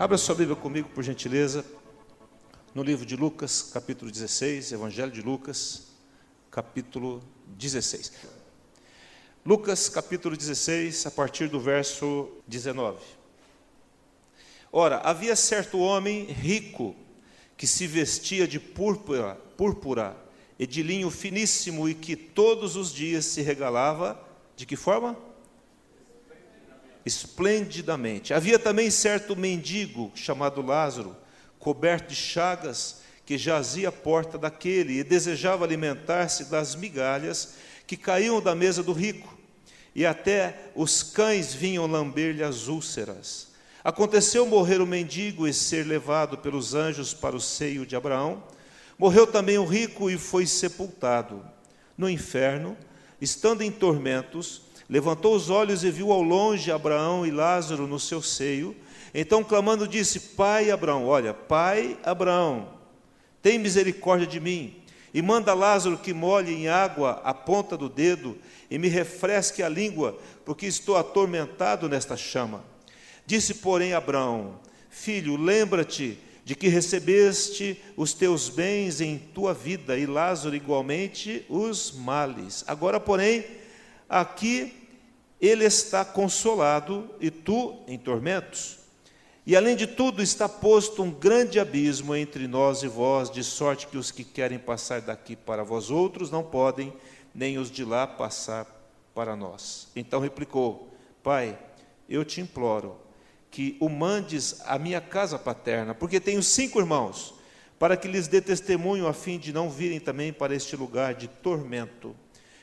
Abra sua Bíblia comigo, por gentileza, no livro de Lucas, capítulo 16, Evangelho de Lucas, capítulo 16. Lucas, capítulo 16, a partir do verso 19. Ora, havia certo homem rico que se vestia de púrpura, púrpura e de linho finíssimo e que todos os dias se regalava de que forma? Esplendidamente. Havia também certo mendigo chamado Lázaro, coberto de chagas, que jazia à porta daquele e desejava alimentar-se das migalhas que caíam da mesa do rico, e até os cães vinham lamber-lhe as úlceras. Aconteceu morrer o mendigo e ser levado pelos anjos para o seio de Abraão. Morreu também o rico e foi sepultado. No inferno, estando em tormentos, Levantou os olhos e viu ao longe Abraão e Lázaro no seu seio. Então, clamando, disse: Pai Abraão, olha, Pai Abraão, tem misericórdia de mim e manda Lázaro que molhe em água a ponta do dedo e me refresque a língua, porque estou atormentado nesta chama. Disse, porém, Abraão: Filho, lembra-te de que recebeste os teus bens em tua vida e Lázaro igualmente os males. Agora, porém, aqui ele está consolado e tu em tormentos. E além de tudo, está posto um grande abismo entre nós e vós, de sorte que os que querem passar daqui para vós outros não podem, nem os de lá passar para nós. Então replicou: Pai, eu te imploro que o mandes à minha casa paterna, porque tenho cinco irmãos, para que lhes dê testemunho a fim de não virem também para este lugar de tormento.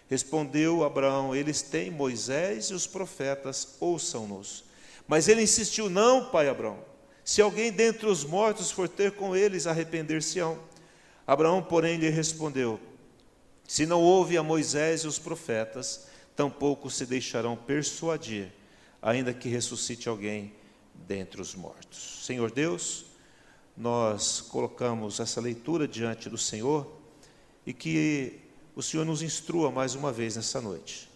Respondeu Abraão: Eles têm Moisés e os profetas, ouçam-nos. Mas ele insistiu: Não, pai Abraão. Se alguém dentre os mortos for ter com eles, arrepender-se-ão. Abraão, porém, lhe respondeu: Se não ouve a Moisés e os profetas, tampouco se deixarão persuadir, ainda que ressuscite alguém dentre os mortos. Senhor Deus, nós colocamos essa leitura diante do Senhor e que o Senhor nos instrua mais uma vez nessa noite.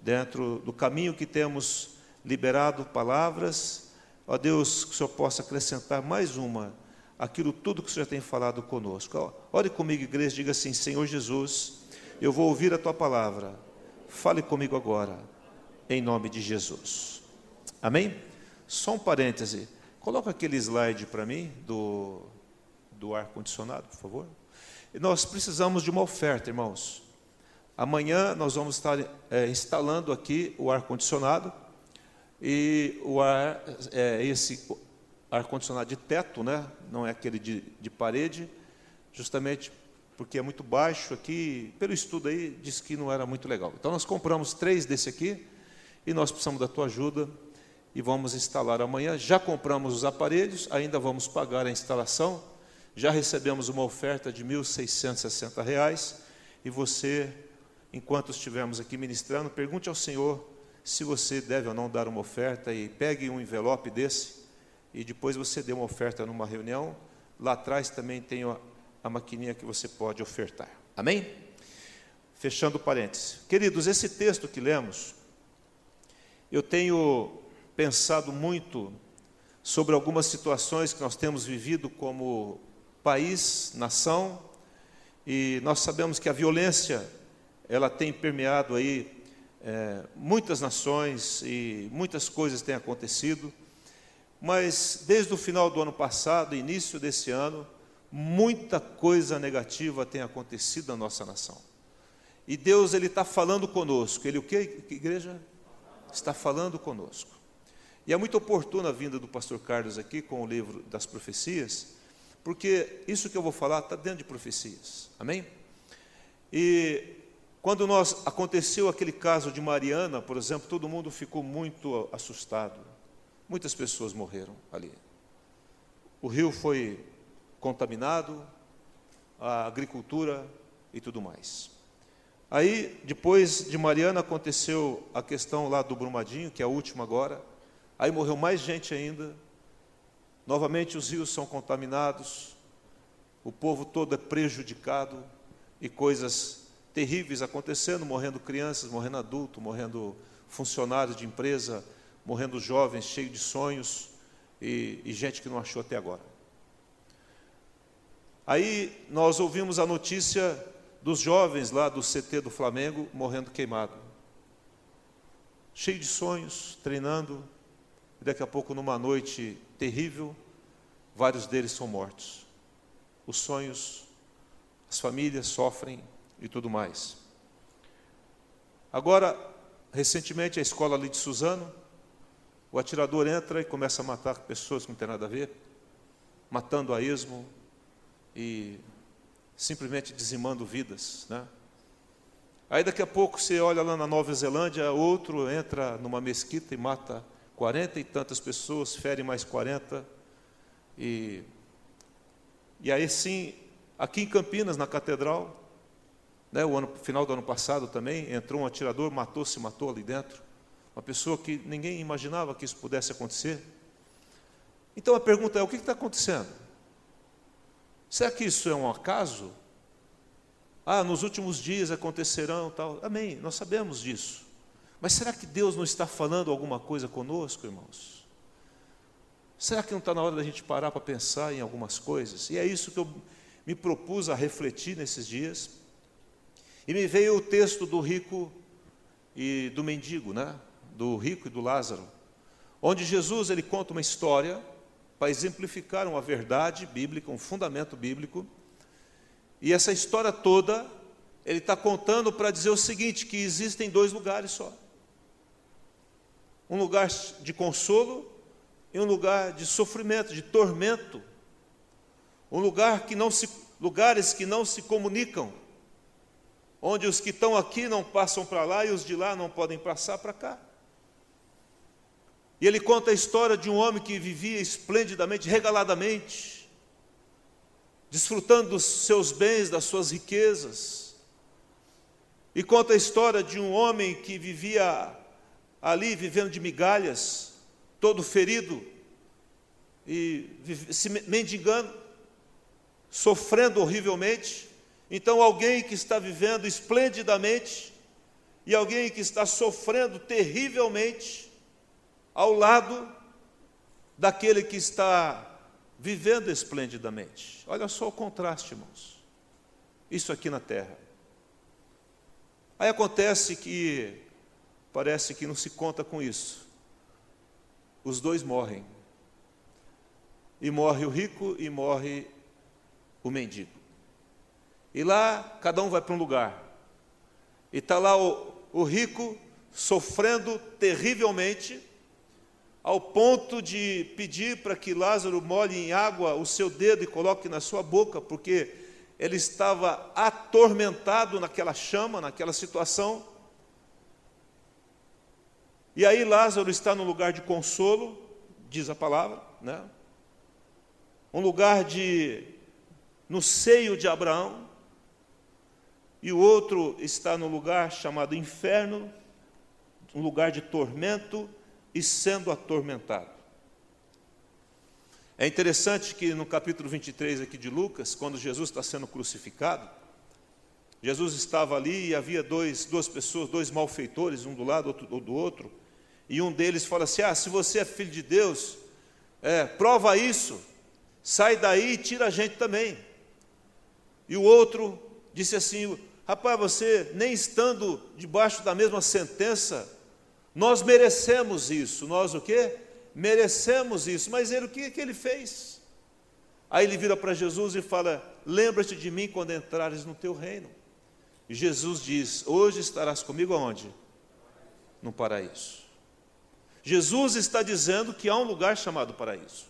Dentro do caminho que temos liberado palavras, ó Deus, que o Senhor possa acrescentar mais uma, aquilo tudo que o Senhor tem falado conosco. Ore comigo, igreja, diga assim: Senhor Jesus, eu vou ouvir a tua palavra, fale comigo agora, em nome de Jesus. Amém? Só um parêntese, coloca aquele slide para mim do, do ar-condicionado, por favor. Nós precisamos de uma oferta, irmãos. Amanhã nós vamos estar é, instalando aqui o ar-condicionado e o ar, é, esse ar-condicionado de teto, né? não é aquele de, de parede, justamente porque é muito baixo aqui, pelo estudo aí, disse que não era muito legal. Então nós compramos três desse aqui e nós precisamos da tua ajuda e vamos instalar amanhã. Já compramos os aparelhos, ainda vamos pagar a instalação já recebemos uma oferta de R$ 1.660 e você, enquanto estivermos aqui ministrando, pergunte ao Senhor se você deve ou não dar uma oferta e pegue um envelope desse e depois você dê uma oferta numa reunião. Lá atrás também tem a, maquininha que você pode ofertar. Amém? Fechando parênteses. Queridos, esse texto que lemos, eu tenho pensado muito sobre algumas situações que nós temos vivido como país, nação, e nós sabemos que a violência ela tem permeado aí é, muitas nações e muitas coisas têm acontecido, mas desde o final do ano passado, início desse ano, muita coisa negativa tem acontecido na nossa nação. E Deus ele está falando conosco. Ele o que, igreja? Está falando conosco. E é muito oportuna a vinda do pastor Carlos aqui com o livro das profecias, porque isso que eu vou falar está dentro de profecias. Amém? E quando nós aconteceu aquele caso de Mariana, por exemplo, todo mundo ficou muito assustado. Muitas pessoas morreram ali. O rio foi contaminado, a agricultura e tudo mais. Aí, depois de Mariana, aconteceu a questão lá do Brumadinho, que é a última agora. Aí morreu mais gente ainda. Novamente os rios são contaminados, o povo todo é prejudicado e coisas terríveis acontecendo, morrendo crianças, morrendo adultos, morrendo funcionários de empresa, morrendo jovens cheios de sonhos e, e gente que não achou até agora. Aí nós ouvimos a notícia dos jovens lá do CT do Flamengo morrendo queimado. Cheio de sonhos, treinando, e daqui a pouco, numa noite terrível, vários deles são mortos. Os sonhos, as famílias sofrem e tudo mais. Agora, recentemente, a escola ali de Suzano, o atirador entra e começa a matar pessoas que não tem nada a ver, matando a esmo e simplesmente dizimando vidas. Né? Aí daqui a pouco você olha lá na Nova Zelândia, outro entra numa mesquita e mata quarenta e tantas pessoas, fere mais quarenta. E, e aí sim, aqui em Campinas, na catedral, né, o ano, final do ano passado também, entrou um atirador, matou, se matou ali dentro. Uma pessoa que ninguém imaginava que isso pudesse acontecer. Então a pergunta é: o que está acontecendo? Será que isso é um acaso? Ah, nos últimos dias acontecerão tal. Amém, nós sabemos disso. Mas será que Deus não está falando alguma coisa conosco, irmãos? Será que não está na hora da gente parar para pensar em algumas coisas? E é isso que eu me propus a refletir nesses dias. E me veio o texto do rico e do mendigo, né? Do rico e do Lázaro, onde Jesus ele conta uma história para exemplificar uma verdade bíblica, um fundamento bíblico. E essa história toda, ele está contando para dizer o seguinte: que existem dois lugares só. Um lugar de consolo e um lugar de sofrimento, de tormento. Um lugar que não se, lugares que não se comunicam, onde os que estão aqui não passam para lá e os de lá não podem passar para cá. E ele conta a história de um homem que vivia esplendidamente, regaladamente, desfrutando dos seus bens, das suas riquezas. E conta a história de um homem que vivia ali, vivendo de migalhas, todo ferido e se mendigando, sofrendo horrivelmente. Então, alguém que está vivendo esplendidamente e alguém que está sofrendo terrivelmente ao lado daquele que está vivendo esplendidamente. Olha só o contraste, irmãos. Isso aqui na terra. Aí acontece que parece que não se conta com isso. Os dois morrem. E morre o rico e morre o mendigo. E lá cada um vai para um lugar. E está lá o, o rico sofrendo terrivelmente ao ponto de pedir para que Lázaro molhe em água o seu dedo e coloque na sua boca, porque ele estava atormentado naquela chama, naquela situação. E aí Lázaro está no lugar de consolo, diz a palavra, né? Um lugar de no seio de Abraão, e o outro está no lugar chamado inferno, um lugar de tormento e sendo atormentado. É interessante que no capítulo 23 aqui de Lucas, quando Jesus está sendo crucificado, Jesus estava ali e havia dois, duas pessoas, dois malfeitores, um do lado, outro do outro, e um deles fala assim: Ah, se você é filho de Deus, é, prova isso, sai daí e tira a gente também. E o outro disse assim: Rapaz, você nem estando debaixo da mesma sentença, nós merecemos isso. Nós o quê? Merecemos isso. Mas ele o que, que ele fez? Aí ele vira para Jesus e fala: Lembra-te de mim quando entrares no teu reino. E Jesus diz: Hoje estarás comigo aonde? No paraíso. Jesus está dizendo que há um lugar chamado paraíso.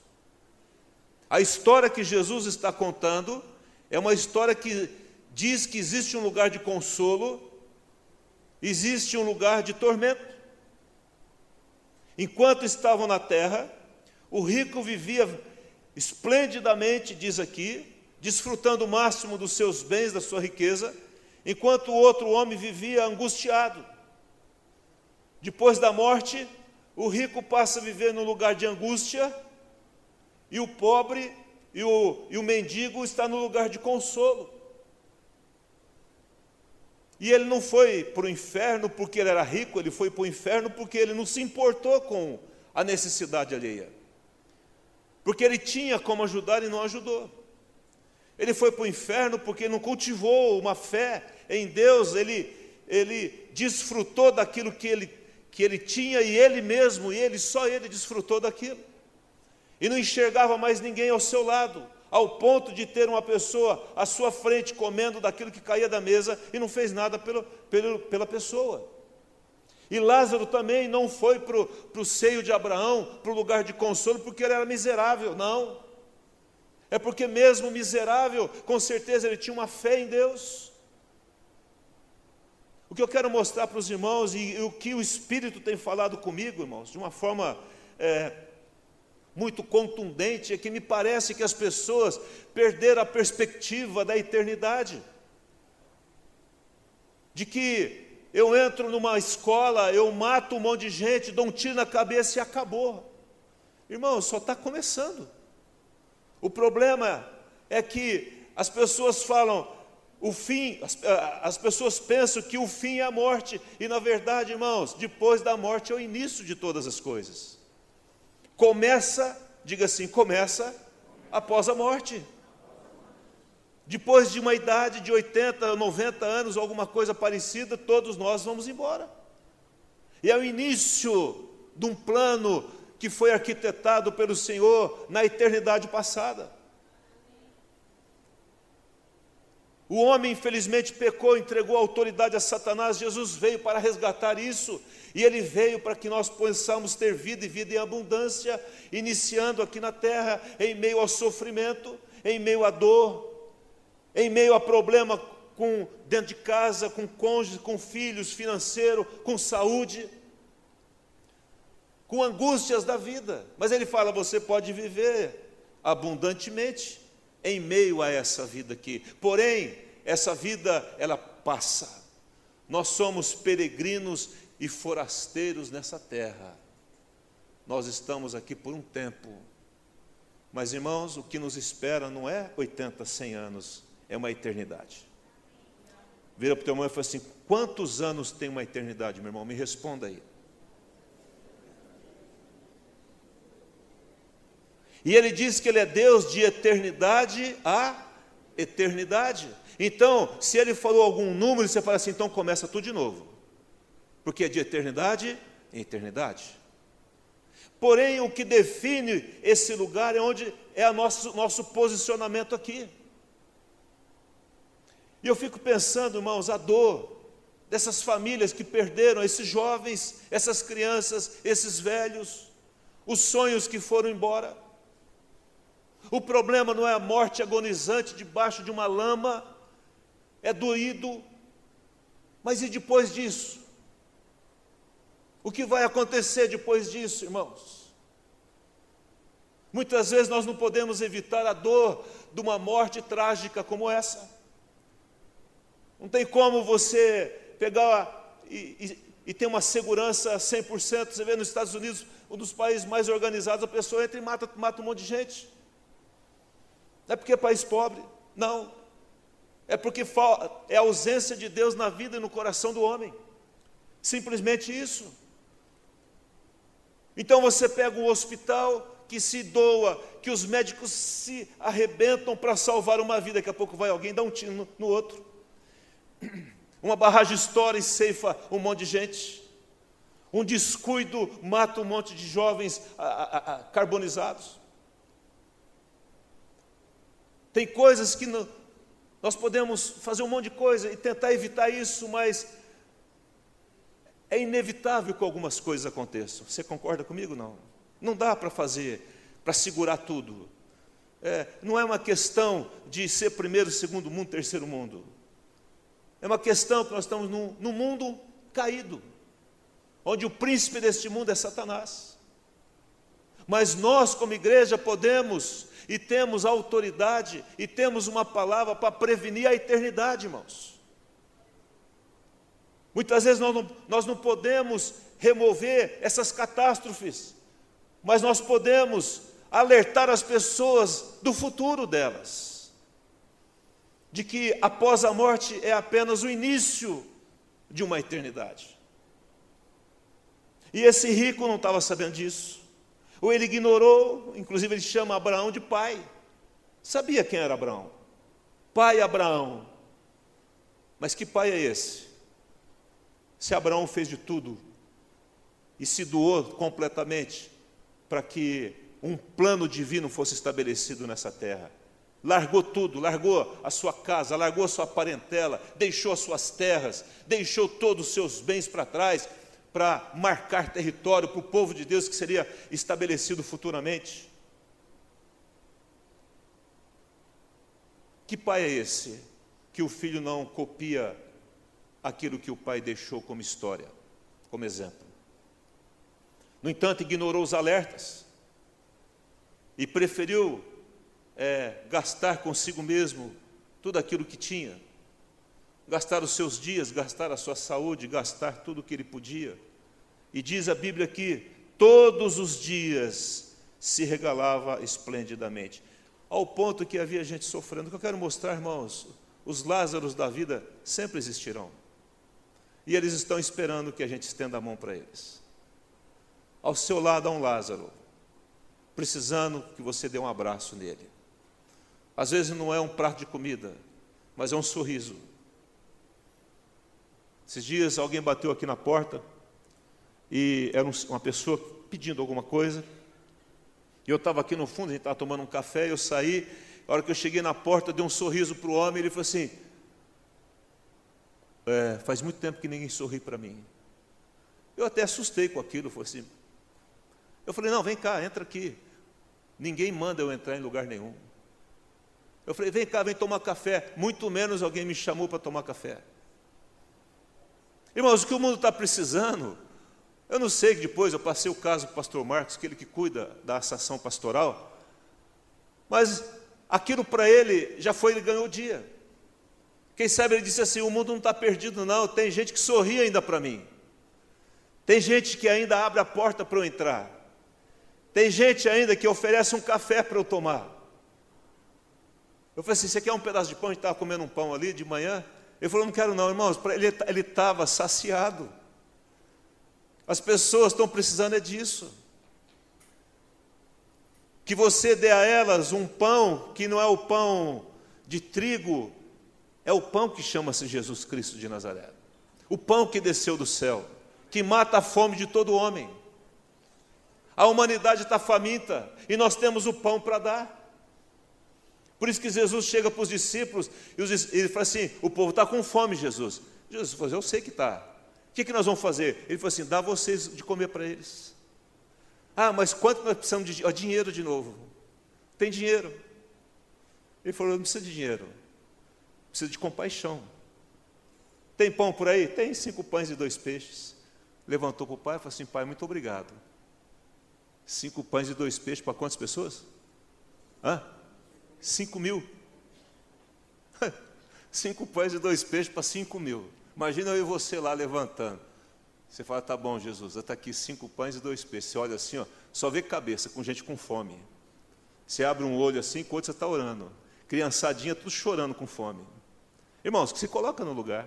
A história que Jesus está contando é uma história que diz que existe um lugar de consolo, existe um lugar de tormento. Enquanto estavam na terra, o rico vivia esplendidamente, diz aqui, desfrutando o máximo dos seus bens, da sua riqueza, enquanto o outro homem vivia angustiado. Depois da morte, o rico passa a viver num lugar de angústia, e o pobre e o, e o mendigo está no lugar de consolo. E ele não foi para o inferno porque ele era rico, ele foi para o inferno porque ele não se importou com a necessidade alheia. porque ele tinha como ajudar e não ajudou. Ele foi para o inferno porque não cultivou uma fé em Deus, ele, ele desfrutou daquilo que ele, que ele tinha e ele mesmo, e ele, só ele desfrutou daquilo. E não enxergava mais ninguém ao seu lado, ao ponto de ter uma pessoa à sua frente comendo daquilo que caía da mesa e não fez nada pelo, pelo, pela pessoa. E Lázaro também não foi para o seio de Abraão, para o lugar de consolo, porque ele era miserável, não. É porque, mesmo miserável, com certeza ele tinha uma fé em Deus. O que eu quero mostrar para os irmãos e, e o que o Espírito tem falado comigo, irmãos, de uma forma é, muito contundente, é que me parece que as pessoas perderam a perspectiva da eternidade. De que eu entro numa escola, eu mato um monte de gente, dou um tiro na cabeça e acabou. Irmão, só está começando. O problema é que as pessoas falam, o fim, as, eh, as, pessoas pensam que o fim é a morte, e na verdade, irmãos, depois da morte é o início de todas as coisas. Começa, diga assim, começa após a morte. Depois de uma idade de 80, 90 anos, alguma coisa parecida, todos nós vamos embora. E é o início de um plano que foi arquitetado pelo Senhor na eternidade passada. O homem, infelizmente, pecou, entregou a autoridade a Satanás. Jesus veio para resgatar isso, e ele veio para que nós possamos ter vida e vida em abundância, iniciando aqui na terra, em meio ao sofrimento, em meio à dor, em meio a problema com dentro de casa, com cônjuge, com filhos, financeiro, com saúde, com angústias da vida. Mas ele fala: você pode viver abundantemente em meio a essa vida aqui. Porém, essa vida ela passa. Nós somos peregrinos e forasteiros nessa terra. Nós estamos aqui por um tempo. Mas, irmãos, o que nos espera não é 80, 100 anos, é uma eternidade. Vira para o teu irmão e fala assim: quantos anos tem uma eternidade, meu irmão? Me responda aí. E ele diz que ele é Deus de eternidade a eternidade. Então, se ele falou algum número, você fala assim, então começa tudo de novo. Porque é de eternidade em eternidade. Porém, o que define esse lugar é onde é o nosso, nosso posicionamento aqui. E eu fico pensando, irmãos, a dor dessas famílias que perderam esses jovens, essas crianças, esses velhos, os sonhos que foram embora. O problema não é a morte agonizante debaixo de uma lama, é doído, mas e depois disso? O que vai acontecer depois disso, irmãos? Muitas vezes nós não podemos evitar a dor de uma morte trágica como essa. Não tem como você pegar e, e, e ter uma segurança 100%. Você vê nos Estados Unidos, um dos países mais organizados, a pessoa entra e mata, mata um monte de gente. Não é porque é país pobre, não. É porque é a ausência de Deus na vida e no coração do homem. Simplesmente isso. Então você pega um hospital que se doa, que os médicos se arrebentam para salvar uma vida, daqui a pouco vai alguém dar um tiro no, no outro. Uma barragem estoura e ceifa um monte de gente. Um descuido mata um monte de jovens a, a, a, carbonizados. Tem coisas que não, nós podemos fazer um monte de coisa e tentar evitar isso, mas é inevitável que algumas coisas aconteçam. Você concorda comigo? Não. Não dá para fazer, para segurar tudo. É, não é uma questão de ser primeiro, segundo mundo, terceiro mundo. É uma questão que nós estamos num, num mundo caído, onde o príncipe deste mundo é Satanás. Mas nós, como igreja, podemos e temos autoridade e temos uma palavra para prevenir a eternidade, irmãos. Muitas vezes nós não, nós não podemos remover essas catástrofes, mas nós podemos alertar as pessoas do futuro delas de que após a morte é apenas o início de uma eternidade. E esse rico não estava sabendo disso. Ou ele ignorou, inclusive ele chama Abraão de pai. Sabia quem era Abraão? Pai Abraão. Mas que pai é esse? Se Abraão fez de tudo e se doou completamente para que um plano divino fosse estabelecido nessa terra. Largou tudo, largou a sua casa, largou a sua parentela, deixou as suas terras, deixou todos os seus bens para trás, para marcar território para o povo de Deus que seria estabelecido futuramente. Que pai é esse que o filho não copia aquilo que o pai deixou como história, como exemplo? No entanto, ignorou os alertas e preferiu é, gastar consigo mesmo tudo aquilo que tinha, gastar os seus dias, gastar a sua saúde, gastar tudo o que ele podia. E diz a Bíblia que todos os dias se regalava esplendidamente, ao ponto que havia gente sofrendo. O que eu quero mostrar, irmãos, os Lázaros da vida sempre existirão. E eles estão esperando que a gente estenda a mão para eles. Ao seu lado há um Lázaro, precisando que você dê um abraço nele. Às vezes não é um prato de comida, mas é um sorriso. Esses dias alguém bateu aqui na porta e era uma pessoa pedindo alguma coisa. E eu estava aqui no fundo, a gente estava tomando um café, eu saí, a hora que eu cheguei na porta, dei um sorriso para o homem, ele falou assim, é, faz muito tempo que ninguém sorri para mim. Eu até assustei com aquilo, falei assim, eu falei, não, vem cá, entra aqui. Ninguém manda eu entrar em lugar nenhum. Eu falei, vem cá, vem tomar café. Muito menos alguém me chamou para tomar café. Irmãos, o que o mundo está precisando, eu não sei que depois eu passei o caso para o pastor Marcos, aquele que cuida da ação pastoral, mas aquilo para ele já foi, ele ganhou o dia. Quem sabe ele disse assim: o mundo não está perdido, não, tem gente que sorri ainda para mim, tem gente que ainda abre a porta para eu entrar. Tem gente ainda que oferece um café para eu tomar. Eu falei assim: você quer um pedaço de pão? A gente estava comendo um pão ali de manhã. Ele falou: não quero, não, irmãos. Ele estava saciado. As pessoas estão precisando é disso. Que você dê a elas um pão que não é o pão de trigo, é o pão que chama-se Jesus Cristo de Nazaré. O pão que desceu do céu, que mata a fome de todo homem. A humanidade está faminta e nós temos o pão para dar. Por isso que Jesus chega para os discípulos e ele fala assim: o povo está com fome, Jesus. Jesus falou: eu sei que está. O que, que nós vamos fazer? Ele falou assim: dá vocês de comer para eles. Ah, mas quanto nós precisamos de dinheiro de novo? Tem dinheiro. Ele falou: não precisa de dinheiro, precisa de compaixão. Tem pão por aí? Tem cinco pães e dois peixes. Levantou para o pai e falou assim: pai, muito obrigado. Cinco pães e dois peixes para quantas pessoas? Hã? Cinco mil. cinco pães e dois peixes para cinco mil. Imagina eu e você lá levantando. Você fala, tá bom, Jesus, está aqui cinco pães e dois peixes. Você olha assim, ó, só vê cabeça, com gente com fome. Você abre um olho assim, outro você está orando. Criançadinha, tudo chorando com fome. Irmãos, que se coloca no lugar.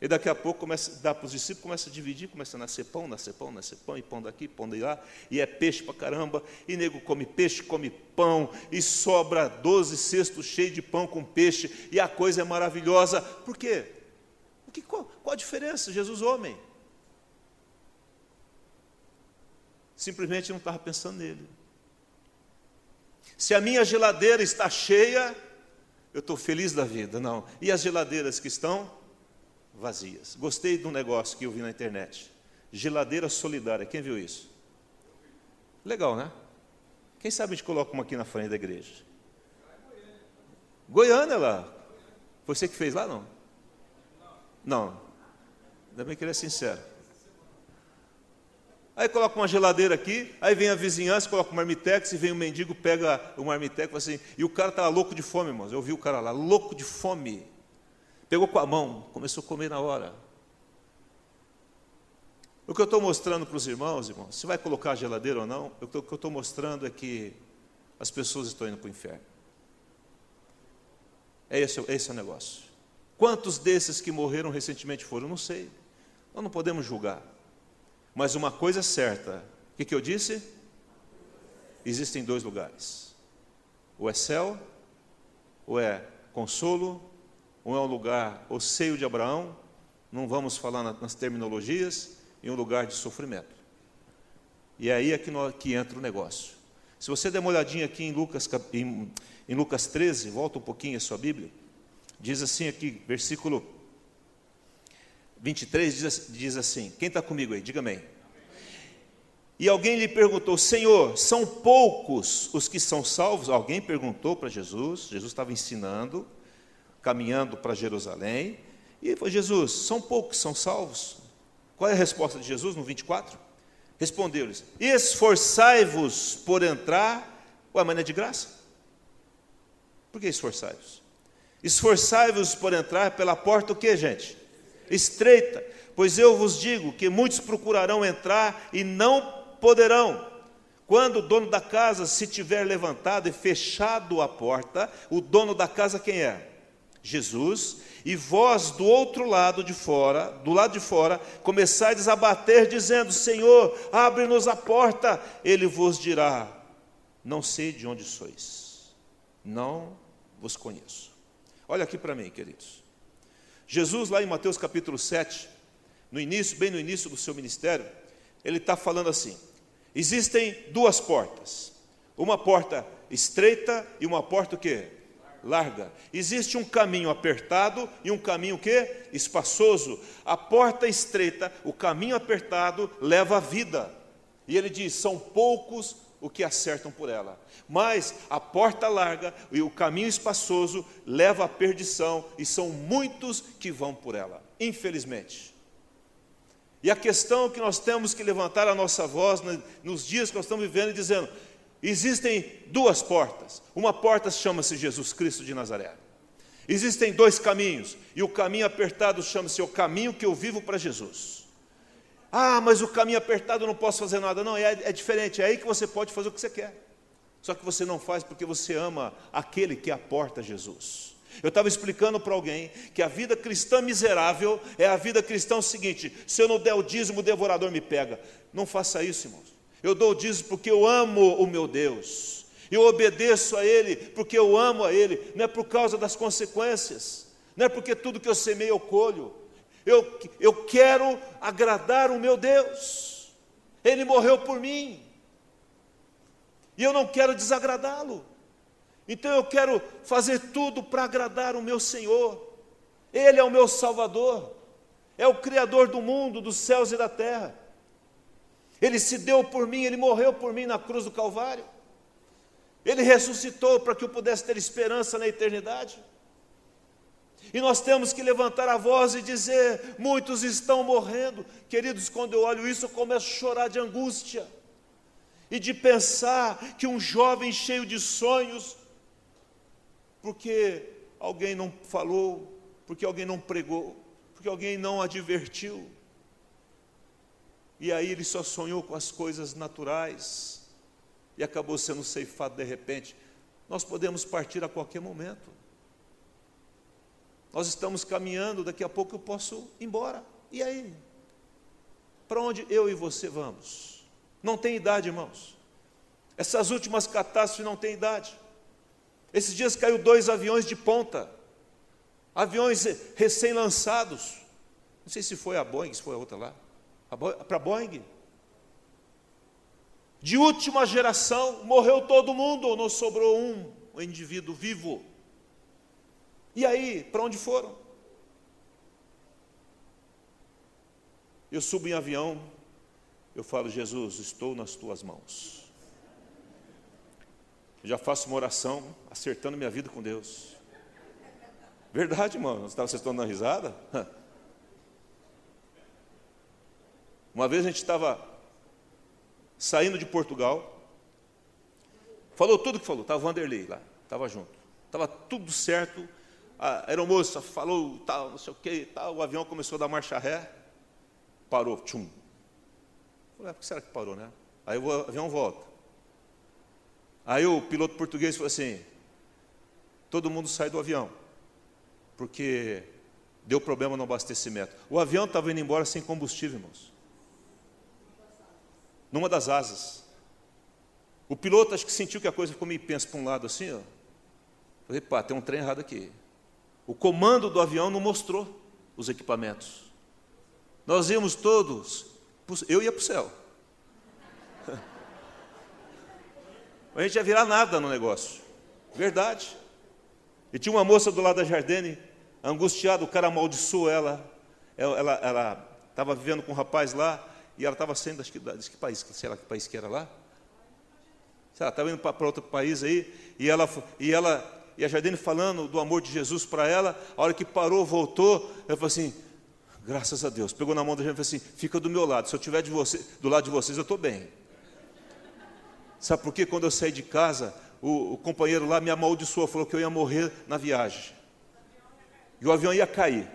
E daqui a pouco começa, dá para os discípulos, começa a dividir, começa a nascer pão, nascer pão, nascer pão, e pão daqui, pão de lá, e é peixe para caramba, e nego come peixe, come pão, e sobra doze cestos cheios de pão com peixe, e a coisa é maravilhosa. Por quê? Porque, qual, qual a diferença? Jesus homem. Simplesmente não estava pensando nele. Se a minha geladeira está cheia, eu estou feliz da vida, não. E as geladeiras que estão vazias. Gostei de um negócio que eu vi na internet. Geladeira solidária. Quem viu isso? Legal, né? Quem sabe a gente coloca uma aqui na frente da igreja? Goiânia lá. Você que fez lá, não? Não. Ainda bem que ele é sincero. Aí coloca uma geladeira aqui, aí vem a vizinhança, coloca um marmitex, e vem o um mendigo, pega o marmitex, assim, e o cara estava louco de fome, irmãos. Eu vi o cara lá, louco de fome. Pegou com a mão, começou a comer na hora. O que eu estou mostrando para os irmãos, irmãos, se vai colocar a geladeira ou não, o que eu estou mostrando é que as pessoas estão indo para o inferno. É esse, esse é o negócio. Quantos desses que morreram recentemente foram? Não sei. Nós não podemos julgar. Mas uma coisa é certa: O que, que eu disse? Existem dois lugares: ou é céu, ou é consolo, ou é um lugar, o seio de Abraão, não vamos falar nas terminologias, em um lugar de sofrimento. E é aí é que, nós, que entra o negócio. Se você der uma olhadinha aqui em Lucas, em, em Lucas 13, volta um pouquinho a sua Bíblia, diz assim aqui, versículo 23, diz, diz assim: quem está comigo aí? Diga amém. E alguém lhe perguntou: Senhor, são poucos os que são salvos? Alguém perguntou para Jesus, Jesus estava ensinando, caminhando para Jerusalém, e falou: Jesus, são poucos são salvos? Qual é a resposta de Jesus no 24? Respondeu-lhes: Esforçai-vos por entrar. Ué, mas não é de graça? Por que esforçai-vos? Esforçai-vos por entrar pela porta o que, gente? Estreita. Pois eu vos digo que muitos procurarão entrar e não poderão. Quando o dono da casa se tiver levantado e fechado a porta, o dono da casa quem é? Jesus, e vós do outro lado de fora, do lado de fora, começais a bater, dizendo: Senhor, abre-nos a porta. Ele vos dirá: Não sei de onde sois, não vos conheço. Olha aqui para mim, queridos. Jesus, lá em Mateus capítulo 7, no início, bem no início do seu ministério, ele está falando assim: existem duas portas, uma porta estreita e uma porta o quê? Larga. Existe um caminho apertado e um caminho que espaçoso. A porta estreita, o caminho apertado leva à vida. E ele diz: são poucos o que acertam por ela. Mas a porta larga e o caminho espaçoso leva à perdição e são muitos que vão por ela. Infelizmente. E a questão que nós temos que levantar a nossa voz nos dias que nós estamos vivendo, dizendo: Existem duas portas. Uma porta chama-se Jesus Cristo de Nazaré. Existem dois caminhos, e o caminho apertado chama-se o caminho que eu vivo para Jesus. Ah, mas o caminho apertado eu não posso fazer nada. Não, é, é diferente, é aí que você pode fazer o que você quer. Só que você não faz porque você ama aquele que é a porta Jesus. Eu estava explicando para alguém que a vida cristã miserável é a vida cristã seguinte: se eu não der o dízimo, o devorador me pega. Não faça isso, irmãos. Eu dou o dízimo porque eu amo o meu Deus. Eu obedeço a Ele porque eu amo a Ele. Não é por causa das consequências. Não é porque tudo que eu semeio eu colho. Eu, eu quero agradar o meu Deus. Ele morreu por mim. E eu não quero desagradá-lo. Então eu quero fazer tudo para agradar o meu Senhor. Ele é o meu Salvador. É o Criador do mundo, dos céus e da terra. Ele se deu por mim, ele morreu por mim na cruz do Calvário. Ele ressuscitou para que eu pudesse ter esperança na eternidade. E nós temos que levantar a voz e dizer: muitos estão morrendo. Queridos, quando eu olho isso, eu começo a chorar de angústia e de pensar que um jovem cheio de sonhos, porque alguém não falou, porque alguém não pregou, porque alguém não advertiu, e aí ele só sonhou com as coisas naturais e acabou sendo ceifado de repente. Nós podemos partir a qualquer momento. Nós estamos caminhando, daqui a pouco eu posso ir embora. E aí? Para onde eu e você vamos? Não tem idade, irmãos. Essas últimas catástrofes não têm idade. Esses dias caiu dois aviões de ponta, aviões recém-lançados. Não sei se foi a Boeing, se foi a outra lá para Boeing. De última geração, morreu todo mundo, não sobrou um, indivíduo vivo. E aí, para onde foram? Eu subo em avião, eu falo, Jesus, estou nas tuas mãos. Eu já faço uma oração, acertando minha vida com Deus. Verdade, irmão? Vocês estão dando risada? Uma vez a gente estava saindo de Portugal, falou tudo que falou, estava Vanderlei lá, estava junto, estava tudo certo, a aeromoça falou tal, não sei o que, tal, o avião começou a dar marcha ré, parou, tchum. Falei, ah, por que será que parou, né? Aí o avião volta. Aí o piloto português falou assim: todo mundo sai do avião, porque deu problema no abastecimento. O avião estava indo embora sem combustível, irmãos. Numa das asas. O piloto acho que sentiu que a coisa ficou meio pensa para um lado assim, ó. Falei, pá, tem um trem errado aqui. O comando do avião não mostrou os equipamentos. Nós íamos todos, eu ia para o céu. A gente ia virar nada no negócio. Verdade. E tinha uma moça do lado da Jardine, angustiada, o cara amaldiçoou ela. Ela estava vivendo com um rapaz lá, e ela estava saindo, acho que, de que país, sei lá que país que era lá. Sei estava indo para outro país aí, e ela, e ela e a Jardine falando do amor de Jesus para ela, a hora que parou, voltou, ela falou assim, graças a Deus, pegou na mão da gente e falou assim, fica do meu lado, se eu estiver do lado de vocês, eu estou bem. Sabe por quê? Quando eu saí de casa, o, o, companheiro lá me amaldiçoou, falou que eu ia morrer na viagem. E o avião ia cair.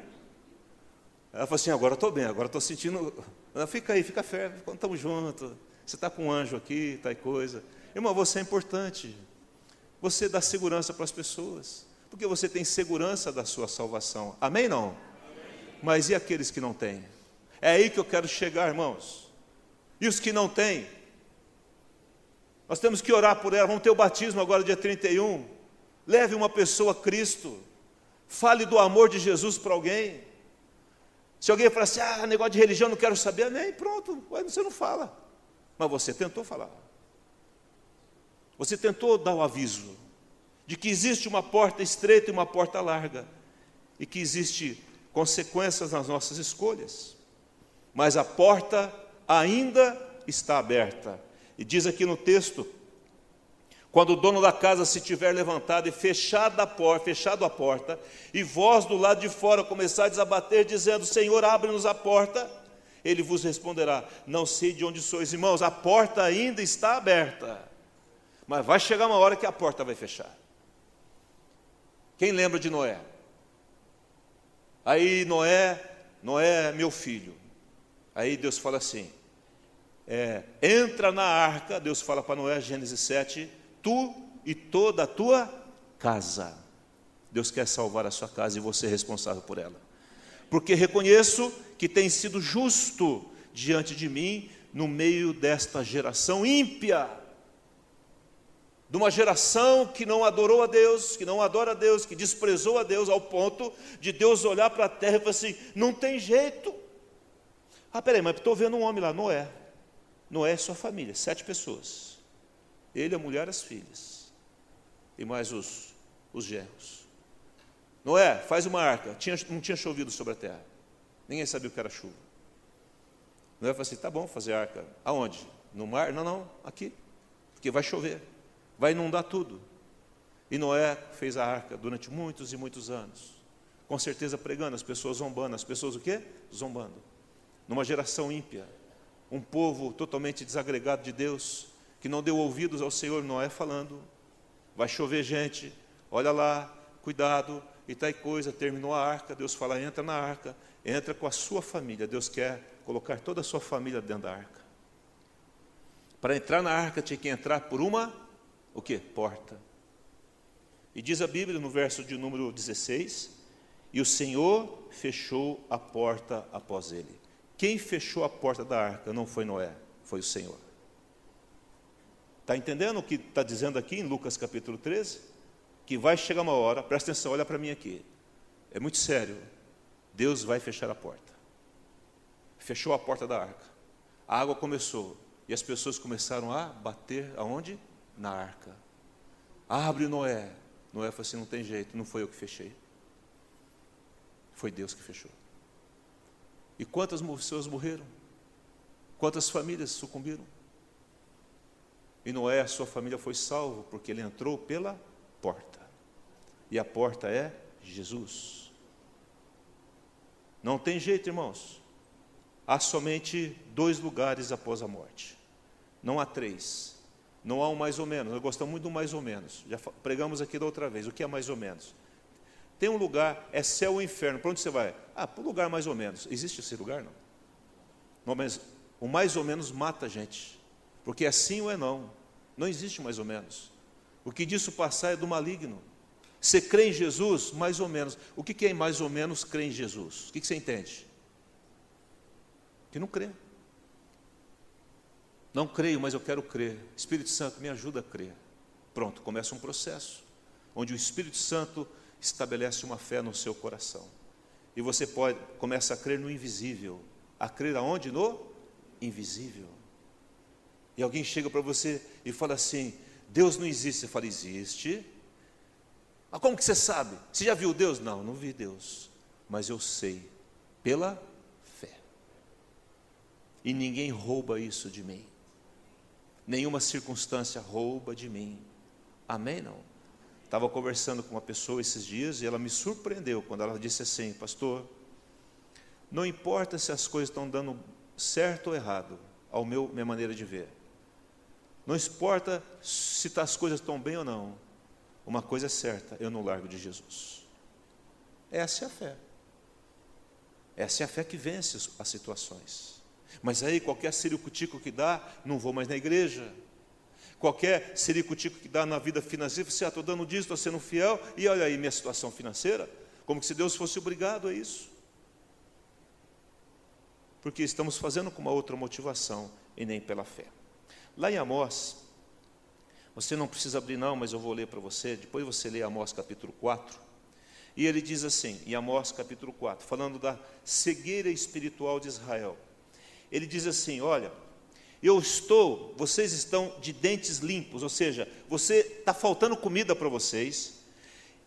Ela falou assim, agora estou bem, agora estou sentindo. Ela, fica aí, fica fé, quando estamos juntos. Você está com um anjo aqui, tal coisa. Irmão, você é importante. Você dá segurança para as pessoas, porque você tem segurança da sua salvação. Amém? Não? Amém. Mas e aqueles que não têm? É aí que eu quero chegar, irmãos. E os que não têm? Nós temos que orar por ela. Vamos ter o batismo agora, dia 31. Leve uma pessoa a Cristo. Fale do amor de Jesus para alguém. Se alguém falar assim, ah, negócio de religião, não quero saber, amém, pronto, você não fala. Mas você tentou falar. Você tentou dar o aviso de que existe uma porta estreita e uma porta larga, e que existe consequências nas nossas escolhas. Mas a porta ainda está aberta. E diz aqui no texto: quando o dono da casa se tiver levantado e fechado a porta, fechado a porta, e vós do lado de fora começardes a bater, dizendo: Senhor, abre-nos a porta, ele vos responderá: Não sei de onde sois, irmãos, a porta ainda está aberta. Mas vai chegar uma hora que a porta vai fechar. Quem lembra de Noé? Aí Noé, Noé meu filho. Aí Deus fala assim: é, entra na arca, Deus fala para Noé, Gênesis 7, tu e toda a tua casa. Deus quer salvar a sua casa e você é responsável por ela. Porque reconheço que tem sido justo diante de mim no meio desta geração ímpia de uma geração que não adorou a Deus, que não adora a Deus, que desprezou a Deus ao ponto de Deus olhar para a terra e falar assim: não tem jeito. Ah, peraí, mas estou vendo um homem lá, Noé. Noé é sua família, sete pessoas. Ele, a mulher, as filhas. E mais os, os genros. Noé, faz uma arca. Tinha, não tinha chovido sobre a terra. Ninguém sabia o que era chuva. Noé falou assim: tá bom fazer arca. Aonde? No mar? Não, não, aqui. Porque vai chover vai inundar tudo. E Noé fez a arca durante muitos e muitos anos. Com certeza pregando, as pessoas zombando, as pessoas o quê? Zombando. Numa geração ímpia, um povo totalmente desagregado de Deus, que não deu ouvidos ao Senhor, Noé falando, vai chover gente, olha lá, cuidado, e tal coisa, terminou a arca, Deus fala, entra na arca, entra com a sua família, Deus quer colocar toda a sua família dentro da arca. Para entrar na arca tinha que entrar por uma o que? Porta. E diz a Bíblia no verso de número 16: E o Senhor fechou a porta após ele. Quem fechou a porta da arca não foi Noé, foi o Senhor. Está entendendo o que está dizendo aqui em Lucas capítulo 13? Que vai chegar uma hora, presta atenção, olha para mim aqui. É muito sério. Deus vai fechar a porta. Fechou a porta da arca. A água começou. E as pessoas começaram a bater aonde? na arca. Abre Noé. Noé falou assim: não tem jeito, não foi eu que fechei. Foi Deus que fechou. E quantas pessoas morreram? Quantas famílias sucumbiram? E Noé, a sua família foi salvo porque ele entrou pela porta. E a porta é Jesus. Não tem jeito, irmãos. Há somente dois lugares após a morte. Não há três. Não há um mais ou menos. Nós gostamos muito do mais ou menos. Já pregamos aqui da outra vez. O que é mais ou menos? Tem um lugar, é céu ou inferno. Para onde você vai? Ah, para o lugar mais ou menos. Existe esse lugar? Não. não mas o mais ou menos mata a gente. Porque é sim ou é não. Não existe mais ou menos. O que disso passar é do maligno. Você crê em Jesus? Mais ou menos. O que é mais ou menos crer em Jesus? O que você entende? Que não crê. Não creio, mas eu quero crer. Espírito Santo, me ajuda a crer. Pronto, começa um processo onde o Espírito Santo estabelece uma fé no seu coração. E você pode começa a crer no invisível. A crer aonde? No invisível. E alguém chega para você e fala assim: Deus não existe. Você fala: existe. Mas como que você sabe? Você já viu Deus? Não, não vi Deus. Mas eu sei, pela fé. E ninguém rouba isso de mim. Nenhuma circunstância rouba de mim. Amém? Não. Estava conversando com uma pessoa esses dias e ela me surpreendeu quando ela disse assim: Pastor, não importa se as coisas estão dando certo ou errado, ao meu minha maneira de ver. Não importa se tá, as coisas estão bem ou não. Uma coisa é certa, eu não largo de Jesus. Essa é a fé. Essa é a fé que vence as situações. Mas aí, qualquer ciricutico que dá, não vou mais na igreja. Qualquer ciricutico que dá na vida financeira, você, ah, estou dando disso, estou sendo fiel, e olha aí minha situação financeira. Como se Deus fosse obrigado a isso. Porque estamos fazendo com uma outra motivação e nem pela fé. Lá em Amós, você não precisa abrir não, mas eu vou ler para você, depois você lê Amós capítulo 4, e ele diz assim, em Amós capítulo 4, falando da cegueira espiritual de Israel, ele diz assim: Olha, eu estou, vocês estão de dentes limpos, ou seja, você está faltando comida para vocês,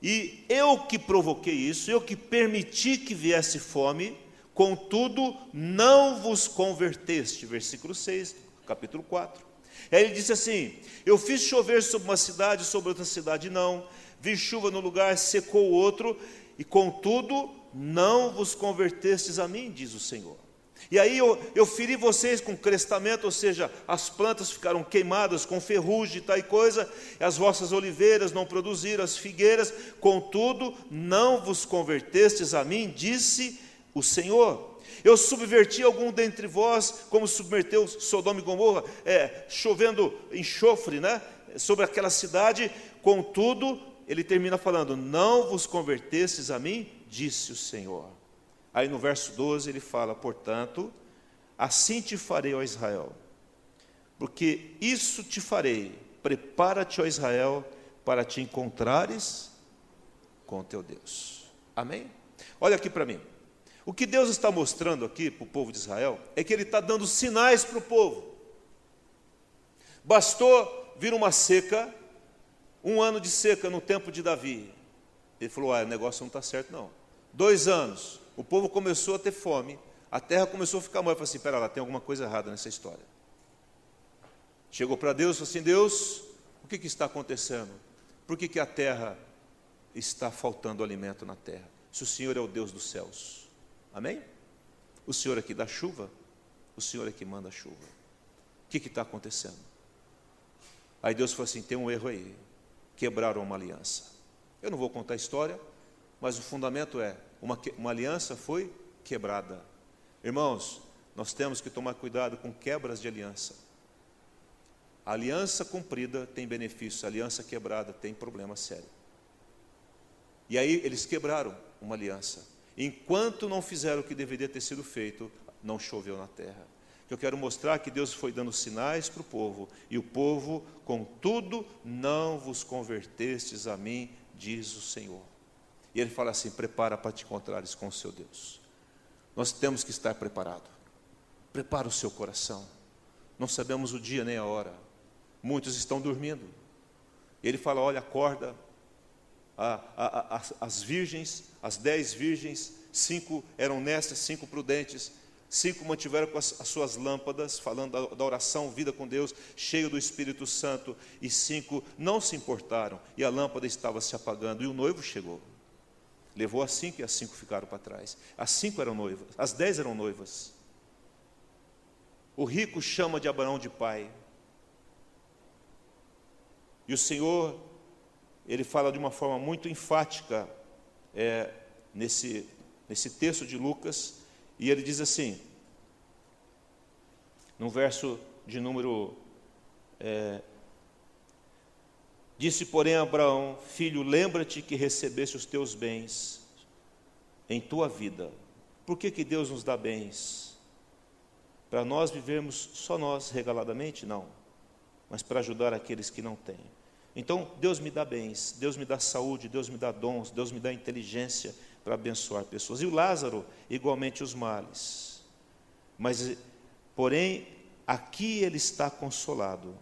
e eu que provoquei isso, eu que permiti que viesse fome, contudo não vos converteste. Versículo 6, capítulo 4. Aí ele disse assim: Eu fiz chover sobre uma cidade, sobre outra cidade não, vi chuva no lugar, secou o outro, e contudo não vos convertestes a mim, diz o Senhor. E aí eu, eu feri vocês com crestamento, ou seja, as plantas ficaram queimadas com ferrugem e tal coisa, e as vossas oliveiras não produziram, as figueiras, contudo não vos convertestes a mim, disse o Senhor. Eu subverti algum dentre vós, como submeteu Sodoma e Gomorra, é, chovendo enxofre né, sobre aquela cidade, contudo, ele termina falando: Não vos convertestes a mim, disse o Senhor. Aí no verso 12 ele fala: Portanto, assim te farei, ó Israel, porque isso te farei, prepara-te, ó Israel, para te encontrares com teu Deus. Amém? Olha aqui para mim. O que Deus está mostrando aqui para o povo de Israel é que Ele está dando sinais para o povo. Bastou vir uma seca, um ano de seca no tempo de Davi. Ele falou: ah, o negócio não está certo, não. Dois anos, o povo começou a ter fome, a terra começou a ficar mal. Eu falei assim: pera lá, tem alguma coisa errada nessa história. Chegou para Deus e falou assim: Deus, o que, que está acontecendo? Por que, que a terra está faltando alimento na terra? Se o Senhor é o Deus dos céus. Amém? O Senhor é que dá chuva, o Senhor é que manda chuva. O que está acontecendo? Aí Deus falou assim: tem um erro aí. Quebraram uma aliança. Eu não vou contar a história, mas o fundamento é: uma, uma aliança foi quebrada. Irmãos, nós temos que tomar cuidado com quebras de aliança. A aliança cumprida tem benefício, a aliança quebrada tem problema sério. E aí eles quebraram uma aliança. Enquanto não fizeram o que deveria ter sido feito, não choveu na terra. Eu quero mostrar que Deus foi dando sinais para o povo, e o povo, contudo, não vos convertestes a mim, diz o Senhor. E ele fala assim: prepara para te encontrares com o seu Deus. Nós temos que estar preparados. Prepara o seu coração. Não sabemos o dia nem a hora. Muitos estão dormindo. Ele fala: olha, acorda, a, a, a, as virgens, as dez virgens, cinco eram nestas, cinco prudentes, cinco mantiveram com as, as suas lâmpadas, falando da, da, oração, vida com Deus, cheio do Espírito Santo, e cinco não se importaram, e a lâmpada estava se apagando, e o noivo chegou. Levou as cinco e as cinco ficaram para trás. As cinco eram noivas, as dez eram noivas. O rico chama de Abraão de pai. E o Senhor ele fala de uma forma muito enfática é, nesse, nesse texto de Lucas, e ele diz assim, no verso de número. É, Disse, porém, Abraão: Filho, lembra-te que recebeste os teus bens em tua vida. Por que, que Deus nos dá bens? para nós vivermos só nós regaladamente? Não, mas para ajudar aqueles que não têm. Então, Deus me dá bens, Deus me dá saúde, Deus me dá dons, Deus me dá inteligência para abençoar pessoas. E o Lázaro, igualmente os males. Mas, porém, aqui ele está consolado,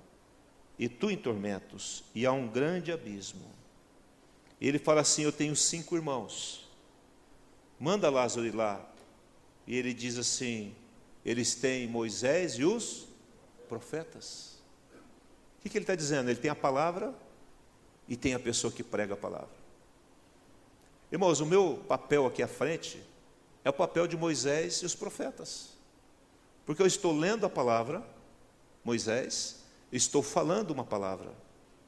e tu em tormentos, e há um grande abismo. Ele fala assim: Eu tenho cinco irmãos, manda Lázaro ir lá. E ele diz assim: Eles têm Moisés e os profetas. O que, que ele está dizendo? Ele tem a palavra e tem a pessoa que prega a palavra. Irmãos, o meu papel aqui à frente é o papel de Moisés e os profetas. Porque eu estou lendo a palavra, Moisés, estou falando uma palavra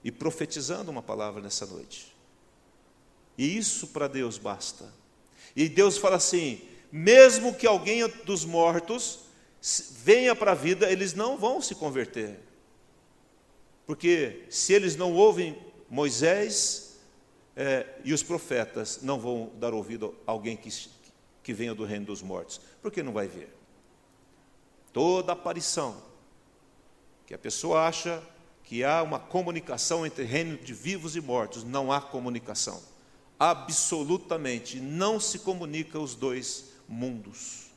e profetizando uma palavra nessa noite. E isso para Deus basta. E Deus fala assim: mesmo que alguém dos mortos venha para a vida, eles não vão se converter. Porque se eles não ouvem Moisés é, e os profetas, não vão dar ouvido a alguém que, que venha do reino dos mortos, porque não vai ver. Toda aparição que a pessoa acha que há uma comunicação entre reino de vivos e mortos, não há comunicação. Absolutamente não se comunica os dois mundos.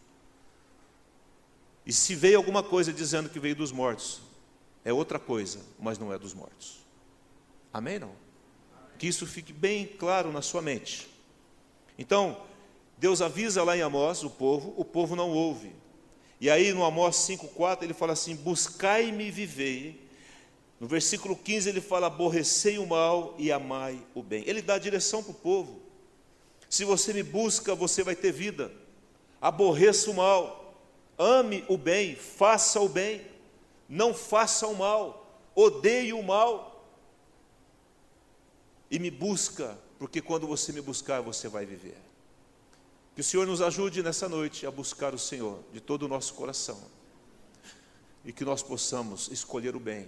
E se veio alguma coisa dizendo que veio dos mortos, é outra coisa, mas não é dos mortos. Amém? Não? Que isso fique bem claro na sua mente. Então, Deus avisa lá em Amós o povo, o povo não ouve. E aí no Amós 5,4 ele fala assim: Buscai-me e vivei. No versículo 15 ele fala: Aborrecei o mal e amai o bem. Ele dá a direção para o povo. Se você me busca, você vai ter vida. Aborreça o mal, ame o bem, faça o bem não faça o mal, odeie o mal e me busca, porque quando você me buscar, você vai viver. Que o Senhor nos ajude nessa noite a buscar o Senhor de todo o nosso coração e que nós possamos escolher o bem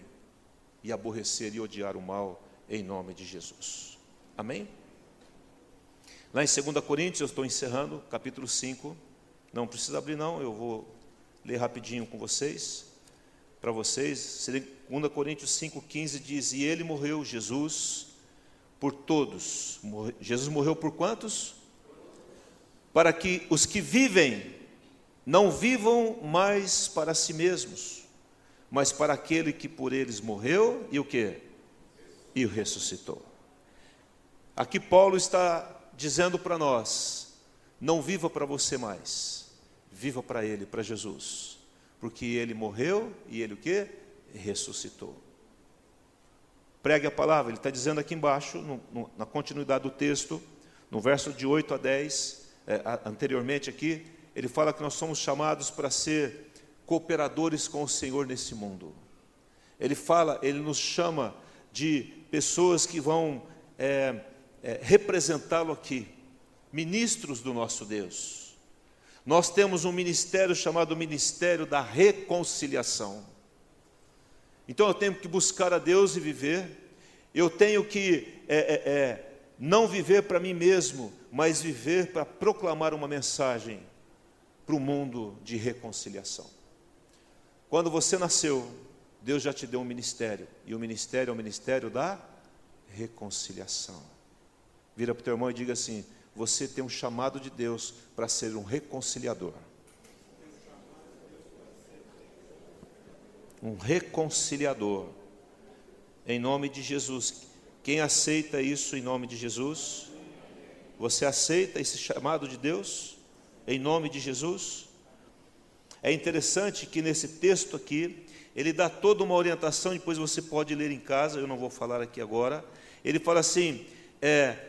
e aborrecer e odiar o mal em nome de Jesus. Amém? Lá em 2 Coríntios, eu estou encerrando, capítulo 5. Não precisa abrir, não, eu vou ler rapidinho com vocês para vocês. 2 Coríntios 5,15 diz: E ele morreu, Jesus, por todos. Jesus morreu por quantos? Para que os que vivem não vivam mais para si mesmos, mas para aquele que por eles morreu e o que? E o ressuscitou. Aqui Paulo está dizendo para nós: não viva para você mais, viva para Ele, para Jesus porque ele morreu e ele o que? Ressuscitou. Pregue a palavra, ele está dizendo aqui embaixo, no, no, na continuidade do texto, no verso de 8 a 10, é, anteriormente aqui, ele fala que nós somos chamados para ser cooperadores com o Senhor nesse mundo. Ele fala, ele nos chama de pessoas que vão é, é, representá-lo aqui, ministros do nosso Deus. Nós temos um ministério chamado Ministério da Reconciliação. Então eu tenho que buscar a Deus e viver, eu tenho que é, é, é, não viver para mim mesmo, mas viver para proclamar uma mensagem para o mundo de reconciliação. Quando você nasceu, Deus já te deu um ministério, e o ministério é o ministério da reconciliação. Vira para o teu irmão e diga assim: você tem um chamado de Deus para ser um reconciliador. Um reconciliador. Em nome de Jesus. Quem aceita isso em nome de Jesus? Você aceita esse chamado de Deus? Em nome de Jesus? É interessante que nesse texto aqui, ele dá toda uma orientação, depois você pode ler em casa, eu não vou falar aqui agora. Ele fala assim: é,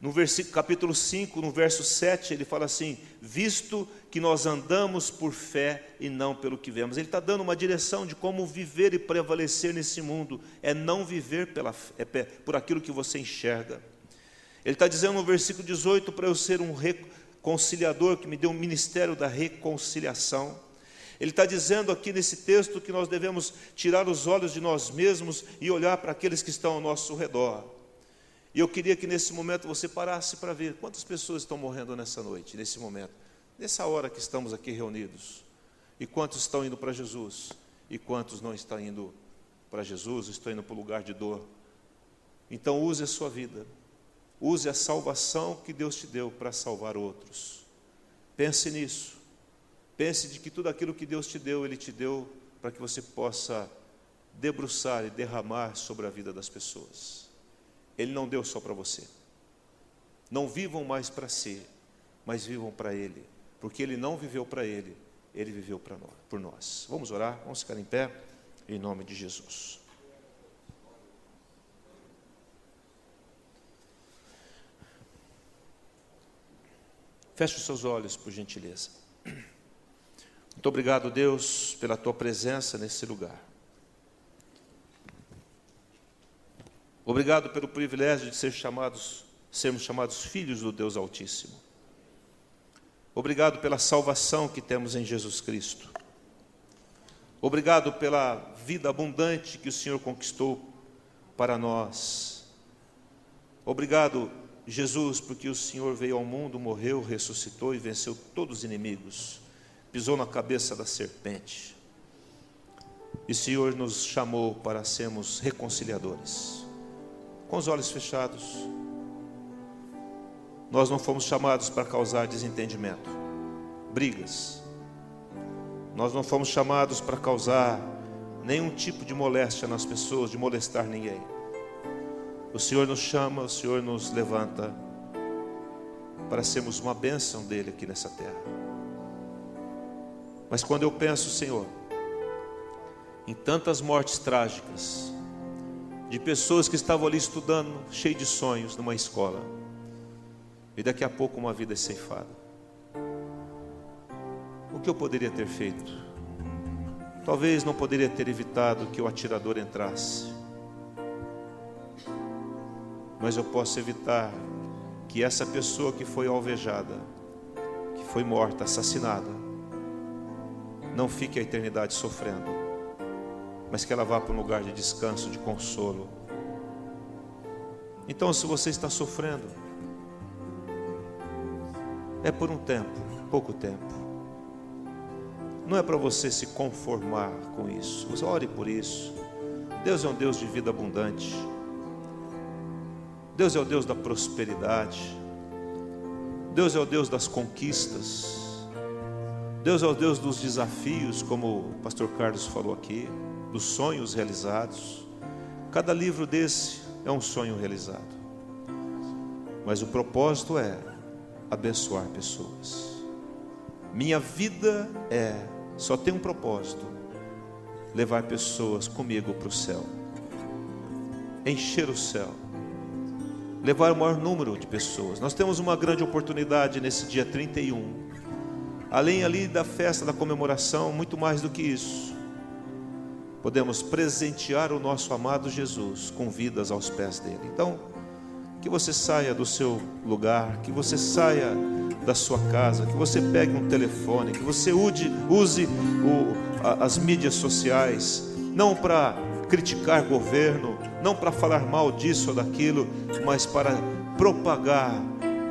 no versículo, capítulo 5, no verso 7, ele fala assim: Visto que nós andamos por fé e não pelo que vemos. Ele está dando uma direção de como viver e prevalecer nesse mundo, é não viver pela, é por aquilo que você enxerga. Ele está dizendo no versículo 18 para eu ser um reconciliador, que me deu um ministério da reconciliação. Ele está dizendo aqui nesse texto que nós devemos tirar os olhos de nós mesmos e olhar para aqueles que estão ao nosso redor. E eu queria que nesse momento você parasse para ver quantas pessoas estão morrendo nessa noite, nesse momento, nessa hora que estamos aqui reunidos. E quantos estão indo para Jesus? E quantos não estão indo para Jesus, estão indo para o lugar de dor? Então use a sua vida. Use a salvação que Deus te deu para salvar outros. Pense nisso. Pense de que tudo aquilo que Deus te deu, Ele te deu para que você possa debruçar e derramar sobre a vida das pessoas. Ele não deu só para você. Não vivam mais para si, mas vivam para Ele, porque Ele não viveu para Ele, Ele viveu para nós, por nós. Vamos orar, vamos ficar em pé, em nome de Jesus. Feche os seus olhos, por gentileza. Muito obrigado, Deus, pela tua presença nesse lugar. Obrigado pelo privilégio de ser chamados, sermos chamados filhos do Deus Altíssimo. Obrigado pela salvação que temos em Jesus Cristo. Obrigado pela vida abundante que o Senhor conquistou para nós. Obrigado Jesus, porque o Senhor veio ao mundo, morreu, ressuscitou e venceu todos os inimigos, pisou na cabeça da serpente. E o Senhor nos chamou para sermos reconciliadores. Com os olhos fechados, nós não fomos chamados para causar desentendimento, brigas. Nós não fomos chamados para causar nenhum tipo de moléstia nas pessoas, de molestar ninguém. O Senhor nos chama, o Senhor nos levanta para sermos uma bênção dele aqui nessa terra. Mas quando eu penso, Senhor, em tantas mortes trágicas, de pessoas que estavam ali estudando, cheio de sonhos, numa escola, e daqui a pouco uma vida é ceifada. O que eu poderia ter feito? Talvez não poderia ter evitado que o atirador entrasse mas eu posso evitar que essa pessoa que foi alvejada, que foi morta, assassinada, não fique a eternidade sofrendo, mas que ela vá para um lugar de descanso, de consolo. Então, se você está sofrendo, é por um tempo, pouco tempo. Não é para você se conformar com isso. Você ore por isso. Deus é um Deus de vida abundante. Deus é o Deus da prosperidade. Deus é o Deus das conquistas. Deus é o Deus dos desafios, como o pastor Carlos falou aqui, dos sonhos realizados. Cada livro desse é um sonho realizado. Mas o propósito é abençoar pessoas. Minha vida é, só tem um propósito: levar pessoas comigo para o céu, encher o céu levar o maior número de pessoas. Nós temos uma grande oportunidade nesse dia 31. Além ali da festa da comemoração, muito mais do que isso. Podemos presentear o nosso amado Jesus com vidas aos pés dele. Então, que você saia do seu lugar, que você saia da sua casa, que você pegue um telefone, que você use, use o, as mídias sociais, não para criticar governo, não para falar mal disso ou daquilo, mas para propagar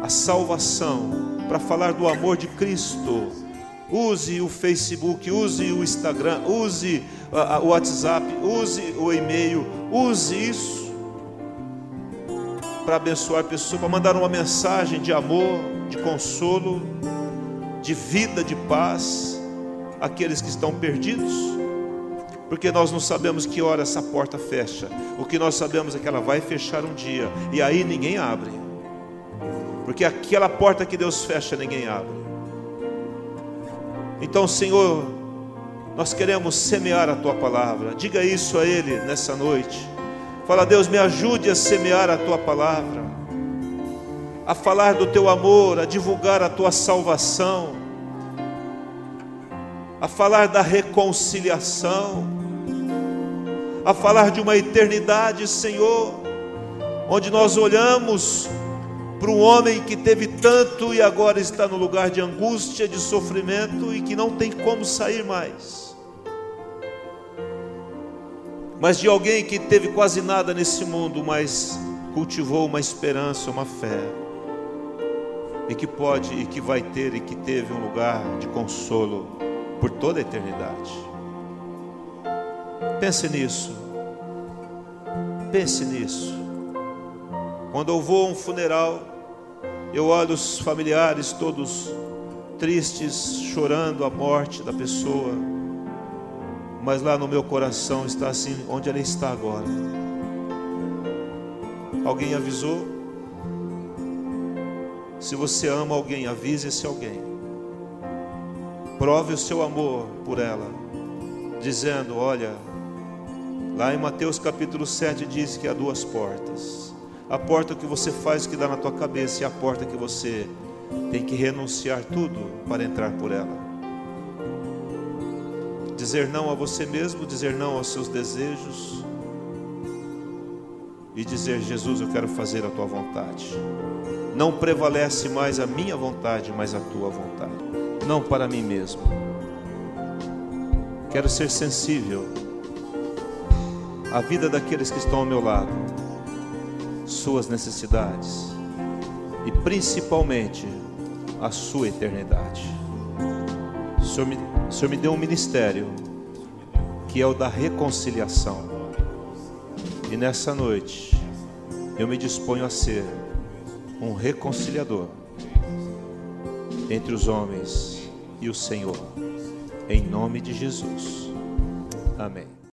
a salvação, para falar do amor de Cristo. Use o Facebook, use o Instagram, use o WhatsApp, use o e-mail, use isso para abençoar pessoas, para mandar uma mensagem de amor, de consolo, de vida, de paz àqueles que estão perdidos porque nós não sabemos que hora essa porta fecha. O que nós sabemos é que ela vai fechar um dia, e aí ninguém abre, porque aquela porta que Deus fecha, ninguém abre. Então, Senhor, nós queremos semear a tua palavra, diga isso a Ele nessa noite. Fala, Deus, me ajude a semear a tua palavra, a falar do teu amor, a divulgar a tua salvação, a falar da reconciliação a falar de uma eternidade, Senhor, onde nós olhamos para um homem que teve tanto e agora está no lugar de angústia, de sofrimento e que não tem como sair mais. Mas de alguém que teve quase nada nesse mundo, mas cultivou uma esperança, uma fé, e que pode e que vai ter e que teve um lugar de consolo por toda a eternidade. Pense nisso. Pense nisso. Quando eu vou a um funeral, eu olho os familiares todos tristes, chorando a morte da pessoa, mas lá no meu coração está assim, onde ela está agora. Alguém avisou? Se você ama alguém, avise esse alguém. Prove o seu amor por ela, dizendo: Olha, lá em Mateus capítulo 7 diz que há duas portas. A porta que você faz que dá na tua cabeça e a porta que você tem que renunciar tudo para entrar por ela. Dizer não a você mesmo, dizer não aos seus desejos e dizer: Jesus, eu quero fazer a tua vontade. Não prevalece mais a minha vontade, mas a tua vontade. Não para mim mesmo. Quero ser sensível à vida daqueles que estão ao meu lado, suas necessidades e principalmente a sua eternidade. O Senhor me, o Senhor me deu um ministério que é o da reconciliação. E nessa noite eu me disponho a ser um reconciliador entre os homens e o Senhor, em nome de Jesus. Amém.